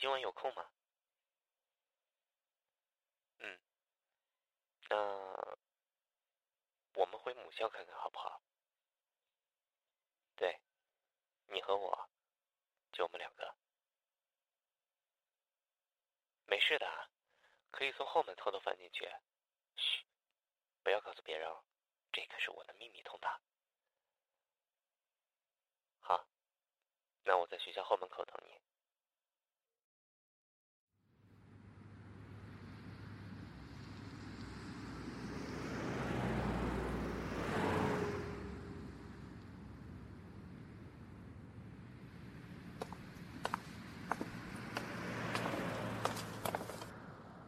今晚有空吗？嗯，那我们回母校看看好不好？对，你和我，就我们两个。没事的，可以从后门偷偷翻进去。嘘，不要告诉别人哦，这可是我的秘密通道。好，那我在学校后门口等你。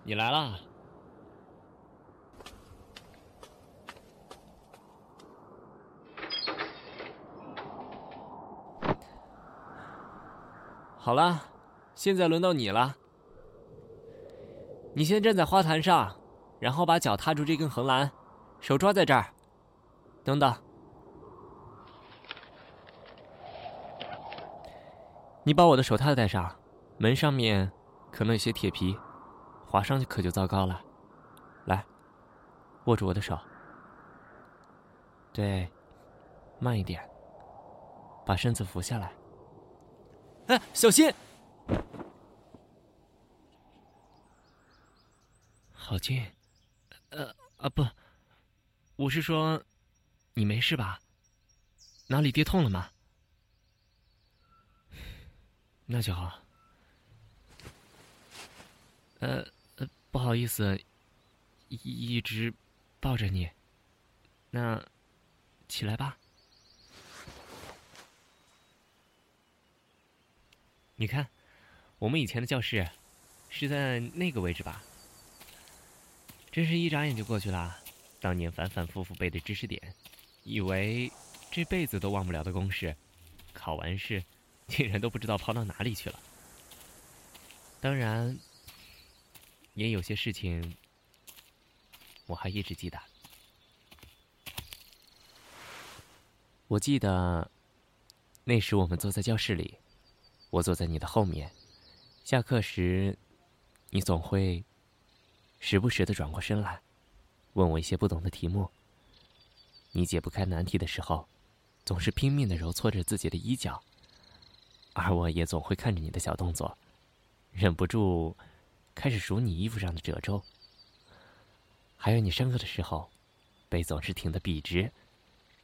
你来啦！好了，现在轮到你了。你先站在花坛上，然后把脚踏住这根横栏，手抓在这儿。等等，你把我的手套戴上，门上面可能有些铁皮，划上去可就糟糕了。来，握住我的手。对，慢一点，把身子扶下来。哎，小心！好近，呃啊不，我是说，你没事吧？哪里跌痛了吗？那就好。呃，不好意思，一一直抱着你。那，起来吧。你看，我们以前的教室是在那个位置吧？真是一眨眼就过去了。当年反反复复背的知识点，以为这辈子都忘不了的公式，考完试竟然都不知道抛到哪里去了。当然，也有些事情我还一直记得。我记得那时我们坐在教室里。我坐在你的后面，下课时，你总会时不时的转过身来，问我一些不懂的题目。你解不开难题的时候，总是拼命的揉搓着自己的衣角，而我也总会看着你的小动作，忍不住开始数你衣服上的褶皱。还有你上课的时候，背总是挺得笔直，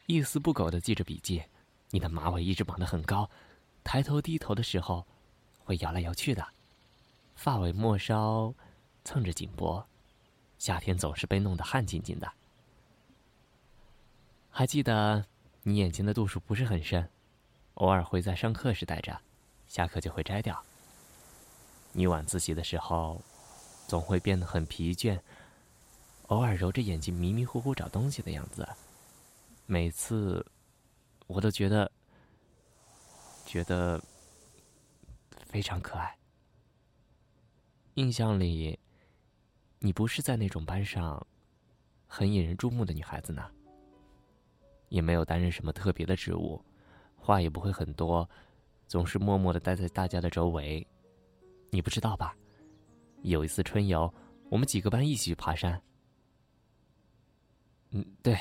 一丝不苟的记着笔记，你的马尾一直绑得很高。抬头低头的时候，会摇来摇去的，发尾末梢蹭着颈脖，夏天总是被弄得汗津津的。还记得你眼睛的度数不是很深，偶尔会在上课时戴着，下课就会摘掉。你晚自习的时候，总会变得很疲倦，偶尔揉着眼睛迷迷糊糊找东西的样子，每次我都觉得。觉得非常可爱。印象里，你不是在那种班上很引人注目的女孩子呢，也没有担任什么特别的职务，话也不会很多，总是默默的待在大家的周围。你不知道吧？有一次春游，我们几个班一起去爬山。嗯，对，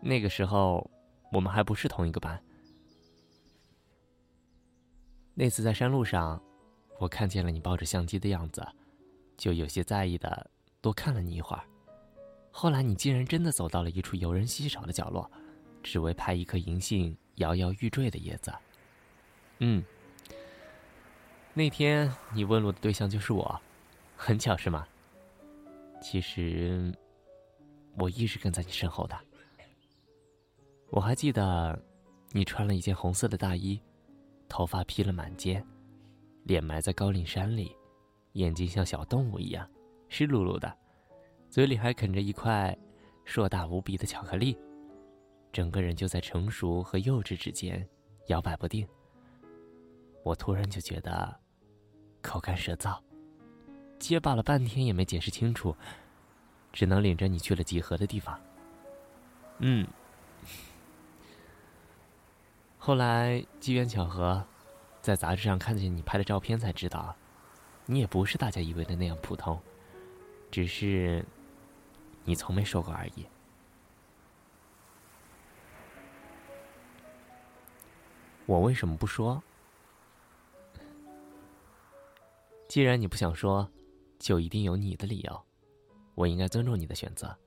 那个时候我们还不是同一个班。那次在山路上，我看见了你抱着相机的样子，就有些在意的多看了你一会儿。后来你竟然真的走到了一处游人稀少的角落，只为拍一颗银杏摇摇欲坠的叶子。嗯，那天你问路的对象就是我，很巧是吗？其实我一直跟在你身后的。我还记得，你穿了一件红色的大衣。头发披了满肩，脸埋在高岭山里，眼睛像小动物一样湿漉漉的，嘴里还啃着一块硕大无比的巧克力，整个人就在成熟和幼稚之间摇摆不定。我突然就觉得口干舌燥，结巴了半天也没解释清楚，只能领着你去了集合的地方。嗯。后来机缘巧合，在杂志上看见你拍的照片，才知道，你也不是大家以为的那样普通，只是你从没说过而已。我为什么不说？既然你不想说，就一定有你的理由。我应该尊重你的选择，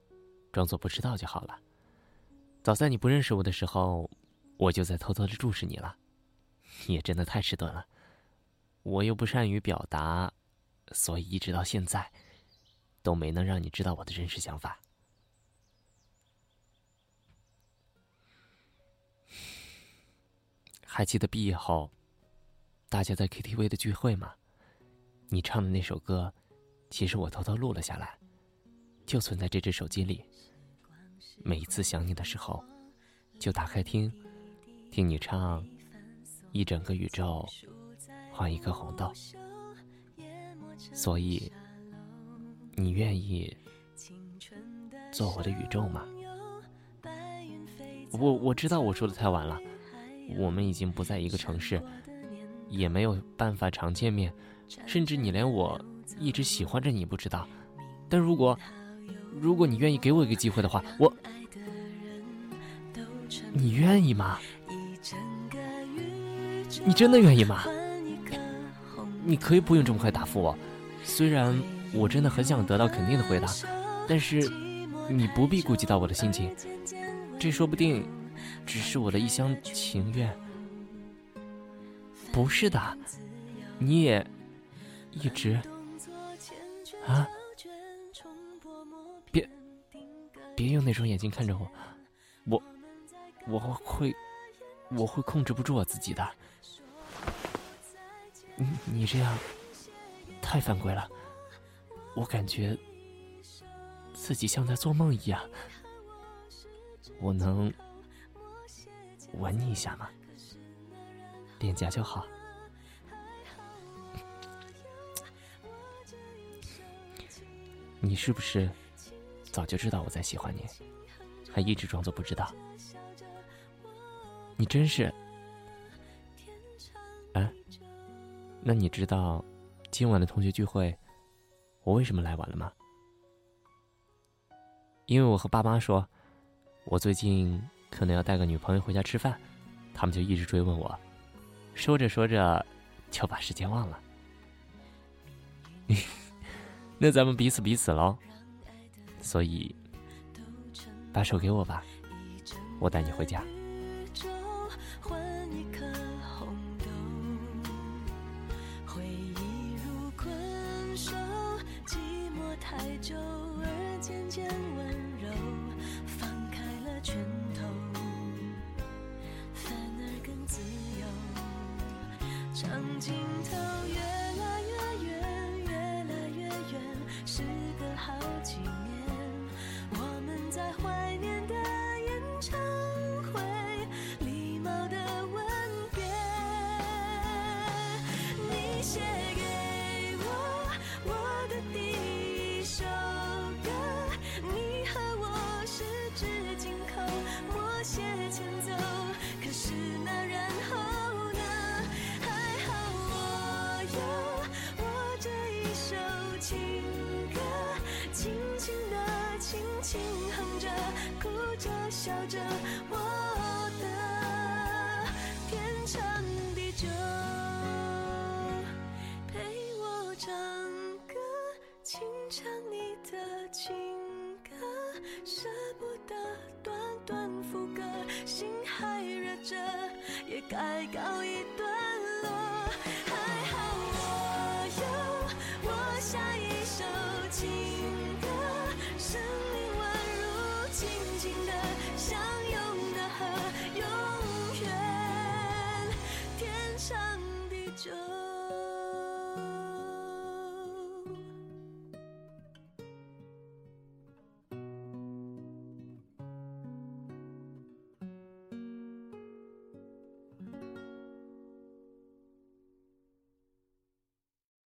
装作不知道就好了。早在你不认识我的时候，我就在偷偷的注视你了。你也真的太迟钝了。我又不善于表达，所以一直到现在，都没能让你知道我的真实想法。还记得毕业后，大家在 KTV 的聚会吗？你唱的那首歌，其实我偷偷录了下来，就存在这只手机里。每一次想你的时候，就打开听，听你唱《一整个宇宙换一颗红豆》。所以，你愿意做我的宇宙吗？我我知道我说的太晚了。我们已经不在一个城市，也没有办法常见面，甚至你连我一直喜欢着你不知道。但如果，如果你愿意给我一个机会的话，我，你愿意吗？你真的愿意吗？你可以不用这么快答复我，虽然我真的很想得到肯定的回答，但是你不必顾及到我的心情，这说不定。只是我的一厢情愿，不是的，你也一直啊，别别用那种眼睛看着我，我我会我会控制不住我自己的，你你这样太犯规了，我感觉自己像在做梦一样，我能。吻你一下吗？脸颊就好。你是不是早就知道我在喜欢你，还一直装作不知道？你真是……啊？那你知道今晚的同学聚会我为什么来晚了吗？因为我和爸妈说，我最近。可能要带个女朋友回家吃饭，他们就一直追问我，说着说着就把时间忘了。那咱们彼此彼此喽，所以把手给我吧，我带你回家。尽头轻轻哼着，哭着，笑着，我的天长地久，陪我唱歌，轻唱你的情歌，舍不得短短副歌，心还热着，也该告一段就，